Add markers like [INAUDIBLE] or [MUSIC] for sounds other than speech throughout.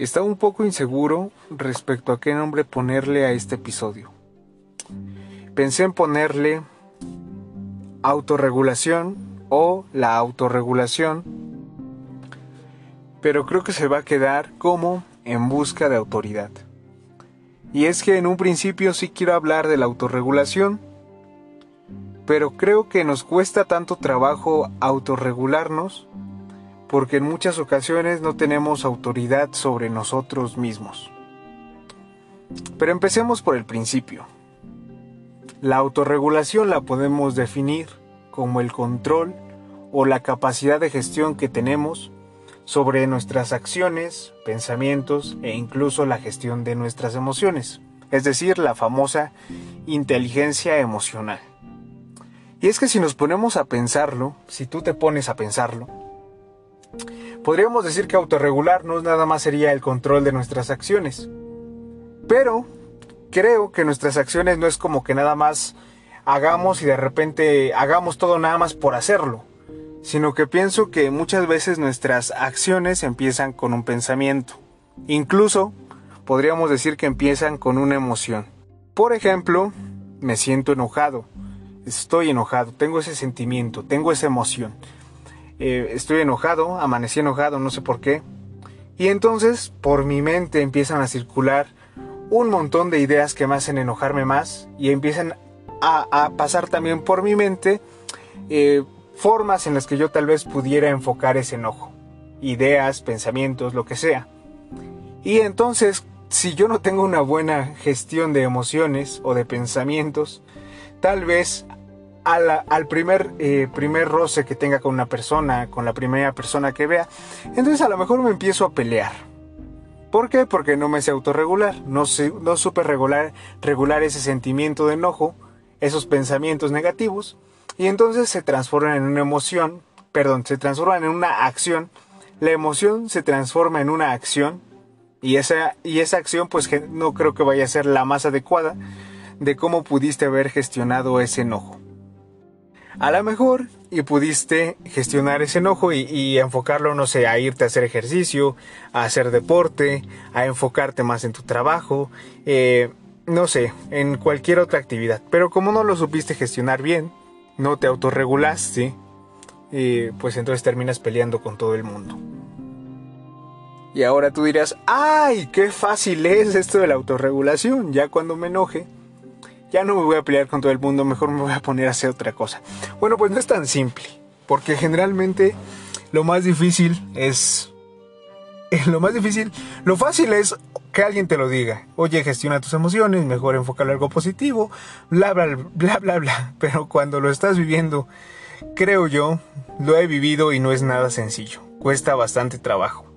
Estaba un poco inseguro respecto a qué nombre ponerle a este episodio. Pensé en ponerle autorregulación o la autorregulación, pero creo que se va a quedar como en busca de autoridad. Y es que en un principio sí quiero hablar de la autorregulación, pero creo que nos cuesta tanto trabajo autorregularnos porque en muchas ocasiones no tenemos autoridad sobre nosotros mismos. Pero empecemos por el principio. La autorregulación la podemos definir como el control o la capacidad de gestión que tenemos sobre nuestras acciones, pensamientos e incluso la gestión de nuestras emociones, es decir, la famosa inteligencia emocional. Y es que si nos ponemos a pensarlo, si tú te pones a pensarlo, podríamos decir que autorregularnos nada más sería el control de nuestras acciones. Pero creo que nuestras acciones no es como que nada más hagamos y de repente hagamos todo nada más por hacerlo sino que pienso que muchas veces nuestras acciones empiezan con un pensamiento. Incluso podríamos decir que empiezan con una emoción. Por ejemplo, me siento enojado, estoy enojado, tengo ese sentimiento, tengo esa emoción. Eh, estoy enojado, amanecí enojado, no sé por qué. Y entonces por mi mente empiezan a circular un montón de ideas que me hacen enojarme más y empiezan a, pasar también por mi mente eh, formas en las que yo tal vez pudiera enfocar ese enojo, ideas, pensamientos, lo que sea. Y entonces, si yo no tengo una buena gestión de emociones o de pensamientos, tal vez al primer, eh, primer roce que tenga con una persona, con la primera persona que vea, entonces a lo mejor me empiezo a pelear. ¿Por qué? Porque no me sé autorregular, no, no supe regular, regular ese sentimiento de enojo, esos pensamientos negativos, y entonces se transforman en una emoción, perdón, se transforman en una acción. La emoción se transforma en una acción y esa, y esa acción pues no creo que vaya a ser la más adecuada de cómo pudiste haber gestionado ese enojo. A lo mejor y pudiste gestionar ese enojo y, enfocarlo, no sé, a irte a hacer ejercicio, a hacer deporte, a enfocarte más en tu trabajo, eh, no sé, en cualquier otra actividad. Pero como no lo supiste gestionar bien, no te autorregulaste, y pues entonces terminas peleando con todo el mundo. Y ahora tú dirás, ¡ay! ¡Qué fácil es esto de la autorregulación! Ya cuando me enoje, ya no me voy a pelear con todo el mundo, mejor me voy a poner a hacer otra cosa. Bueno, pues no es tan simple, porque generalmente lo más difícil es... [LAUGHS] Lo más difícil, lo fácil es que alguien te lo diga. Oye, gestiona tus emociones, mejor enfocarlo en algo positivo, bla, bla, bla, bla, bla. Pero cuando lo estás viviendo, creo yo, lo he vivido y no es nada sencillo. Cuesta bastante trabajo.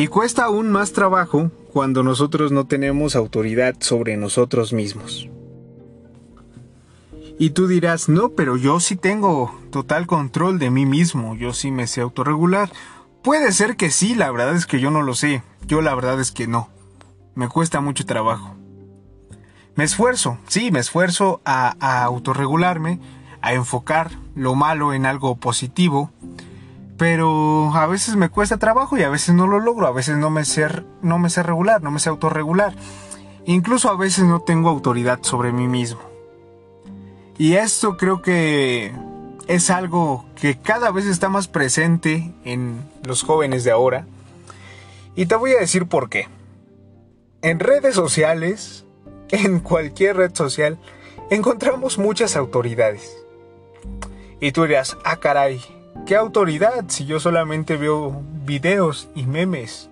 Y cuesta aún más trabajo cuando nosotros no tenemos autoridad sobre nosotros mismos. Y tú dirás, no, pero yo sí tengo total control de mí mismo, yo sí me sé autorregular. Puede ser que sí, la verdad es que yo no lo sé. Yo la verdad es que no. Me cuesta mucho trabajo. Me esfuerzo, sí, me esfuerzo a, autorregularme, a enfocar lo malo en algo positivo, pero a veces me cuesta trabajo y a veces no lo logro, a veces no me sé, no me sé regular, no me sé autorregular. Incluso a veces no tengo autoridad sobre mí mismo. Y esto creo que es algo que cada vez está más presente en los jóvenes de ahora. Y te voy a decir por qué. En redes sociales, [LAUGHS] en cualquier red social, encontramos muchas autoridades. Y tú dirás, ah caray, ¿qué autoridad si yo solamente veo videos y memes?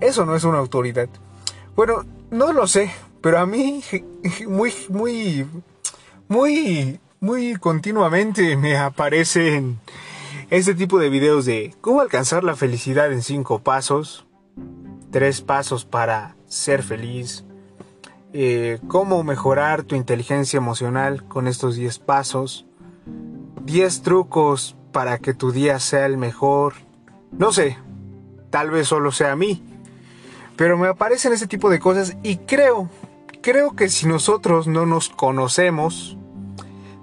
Eso no es una autoridad. Bueno, no lo sé, pero a mí muy, muy, muy muy continuamente me aparecen este tipo de videos de cómo alcanzar la felicidad en cinco pasos, tres pasos para ser feliz, eh, cómo mejorar tu inteligencia emocional con estos 10 pasos, 10 trucos para que tu día sea el mejor, no sé, tal vez solo sea a mí, pero me aparecen este tipo de cosas y creo, creo que si nosotros no nos conocemos,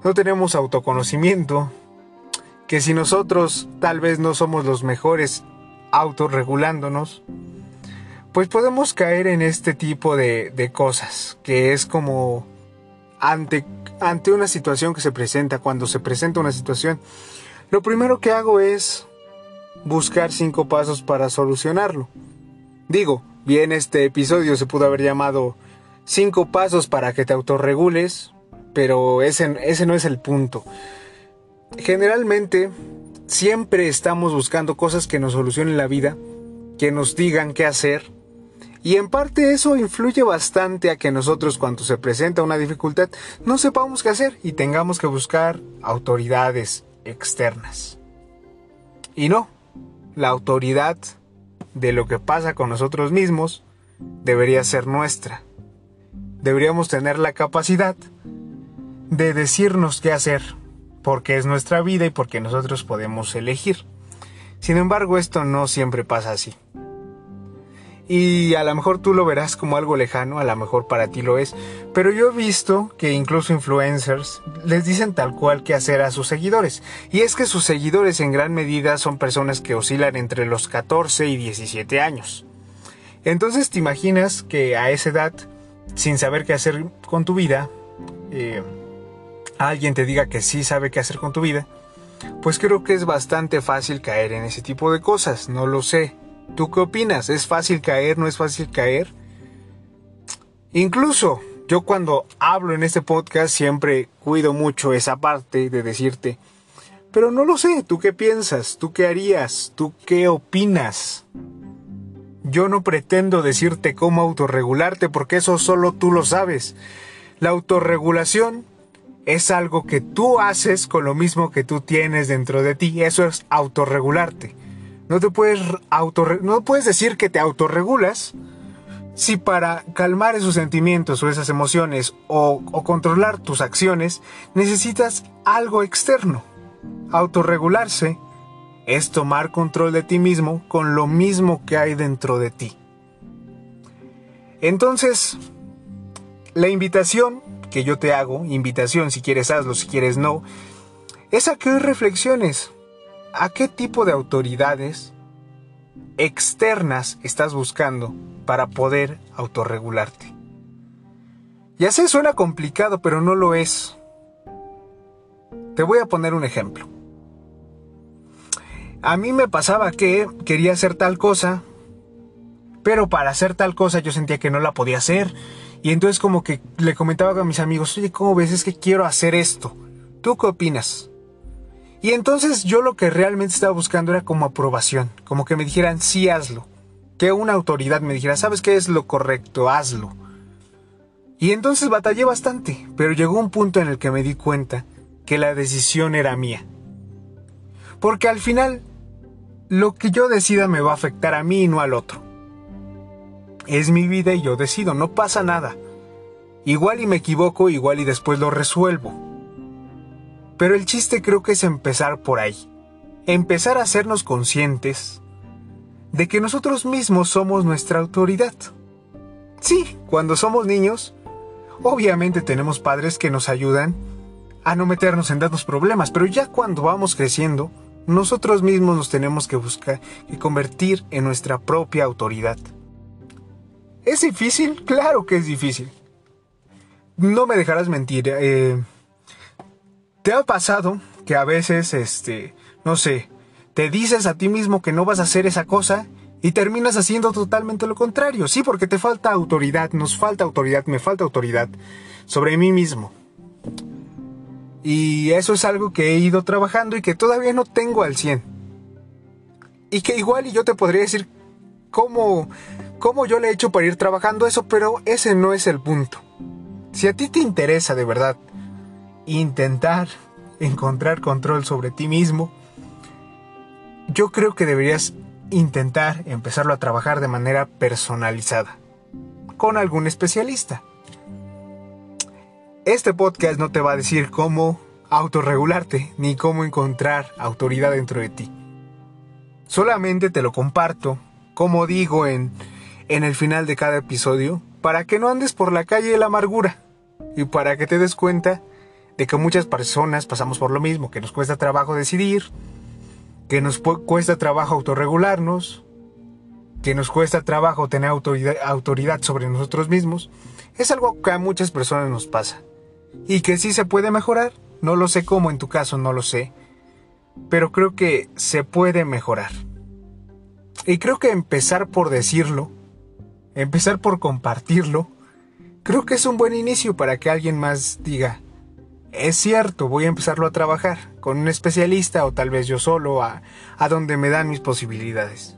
no tenemos autoconocimiento, que si nosotros tal vez no somos los mejores autorregulándonos, pues podemos caer en este tipo de, de cosas, que es como ante, ante una situación que se presenta, cuando se presenta una situación, lo primero que hago es buscar cinco pasos para solucionarlo. Digo, bien este episodio se pudo haber llamado cinco pasos para que te autorregules, pero ese, ese no es el punto. Generalmente siempre estamos buscando cosas que nos solucionen la vida, que nos digan qué hacer, y en parte eso influye bastante a que nosotros cuando se presenta una dificultad no sepamos qué hacer y tengamos que buscar autoridades externas. Y no, la autoridad de lo que pasa con nosotros mismos debería ser nuestra. Deberíamos tener la capacidad de decirnos qué hacer, porque es nuestra vida y porque nosotros podemos elegir. Sin embargo, esto no siempre pasa así. Y a lo mejor tú lo verás como algo lejano, a lo mejor para ti lo es, pero yo he visto que incluso influencers les dicen tal cual que hacer a sus seguidores. Y es que sus seguidores en gran medida son personas que oscilan entre los 14 y 17 años. Entonces te imaginas que a esa edad, sin saber qué hacer con tu vida, eh, alguien te diga que sí sabe qué hacer con tu vida, pues creo que es bastante fácil caer en ese tipo de cosas, no lo sé. ¿Tú qué opinas? ¿Es fácil caer? ¿No es fácil caer? Incluso yo cuando hablo en este podcast siempre cuido mucho esa parte de decirte, pero no lo sé, ¿tú qué piensas? ¿Tú qué harías? ¿Tú qué opinas? Yo no pretendo decirte cómo autorregularte porque eso solo tú lo sabes. La autorregulación es algo que tú haces con lo mismo que tú tienes dentro de ti. Eso es autorregularte. No te puedes no puedes decir que te autorregulas si para calmar esos sentimientos o esas emociones o, o controlar tus acciones necesitas algo externo. Autorregularse es tomar control de ti mismo con lo mismo que hay dentro de ti. Entonces, la invitación que yo te hago, invitación si quieres hazlo, si quieres no, es a que hoy reflexiones ¿A qué tipo de autoridades externas estás buscando para poder autorregularte? Ya sé, suena complicado, pero no lo es. Te voy a poner un ejemplo. A mí me pasaba que quería hacer tal cosa, pero para hacer tal cosa yo sentía que no la podía hacer. Y entonces como que le comentaba a mis amigos, oye, ¿cómo ves? Es que quiero hacer esto. ¿Tú qué opinas? Y entonces yo lo que realmente estaba buscando era como aprobación, como que me dijeran, sí, hazlo. Que una autoridad me dijera, ¿sabes qué es lo correcto? Hazlo. Y entonces batallé bastante, pero llegó un punto en el que me di cuenta que la decisión era mía. Porque al final, lo que yo decida me va a afectar a mí y no al otro. Es mi vida y yo decido, no pasa nada. Igual y me equivoco, igual y después lo resuelvo. Pero el chiste creo que es empezar por ahí. Empezar a hacernos conscientes de que nosotros mismos somos nuestra autoridad. Sí, cuando somos niños, obviamente tenemos padres que nos ayudan a no meternos en tantos problemas, pero ya cuando vamos creciendo, nosotros mismos nos tenemos que buscar y convertir en nuestra propia autoridad. ¿Es difícil? Claro que es difícil. No me dejarás mentir. Eh, ¿Te ha pasado que a veces, este, no sé, te dices a ti mismo que no vas a hacer esa cosa y terminas haciendo totalmente lo contrario? Sí, porque te falta autoridad, nos falta autoridad, me falta autoridad sobre mí mismo. Y eso es algo que he ido trabajando y que todavía no tengo al 100. Y que igual y yo te podría decir cómo, cómo yo le he hecho para ir trabajando eso, pero ese no es el punto. Si a ti te interesa de verdad intentar encontrar control sobre ti mismo, yo creo que deberías intentar empezarlo a trabajar de manera personalizada, con algún especialista. Este podcast no te va a decir cómo autorregularte ni cómo encontrar autoridad dentro de ti. Solamente te lo comparto, como digo en, en el final de cada episodio, para que no andes por la calle de la amargura y para que te des cuenta de que muchas personas pasamos por lo mismo, que nos cuesta trabajo decidir que nos cuesta trabajo autorregularnos, que nos cuesta trabajo tener autoridad, sobre nosotros mismos, es algo que a muchas personas nos pasa. Y que sí se puede mejorar, no lo sé cómo, en tu caso no lo sé, pero creo que se puede mejorar. Y creo que empezar por decirlo, empezar por compartirlo, creo que es un buen inicio para que alguien más diga, es cierto, voy a empezarlo a trabajar con un especialista o tal vez yo solo a, a donde me dan mis posibilidades.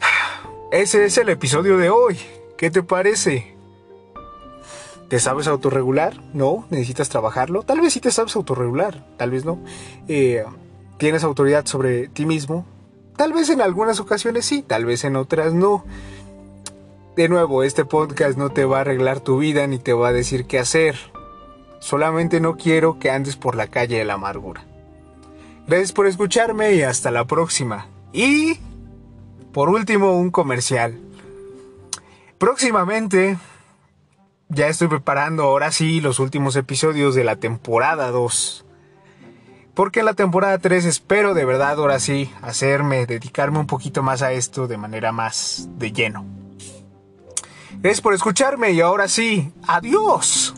[SIGHS] Ese es el episodio de hoy. ¿Qué te parece? ¿Te sabes autorregular? No, necesitas trabajarlo. Tal vez sí te sabes autorregular, tal vez no. Eh, ¿Tienes autoridad sobre ti mismo? Tal vez en algunas ocasiones sí, tal vez en otras no. De nuevo, este podcast no te va a arreglar tu vida ni te va a decir qué hacer. Solamente no quiero que andes por la calle de la amargura. Gracias por escucharme y hasta la próxima. Y, por último, un comercial. Próximamente, ya estoy preparando ahora sí los últimos episodios de la temporada 2. Porque en la temporada 3 espero de verdad ahora sí hacerme, dedicarme un poquito más a esto de manera más de lleno. Gracias por escucharme y ahora sí, adiós.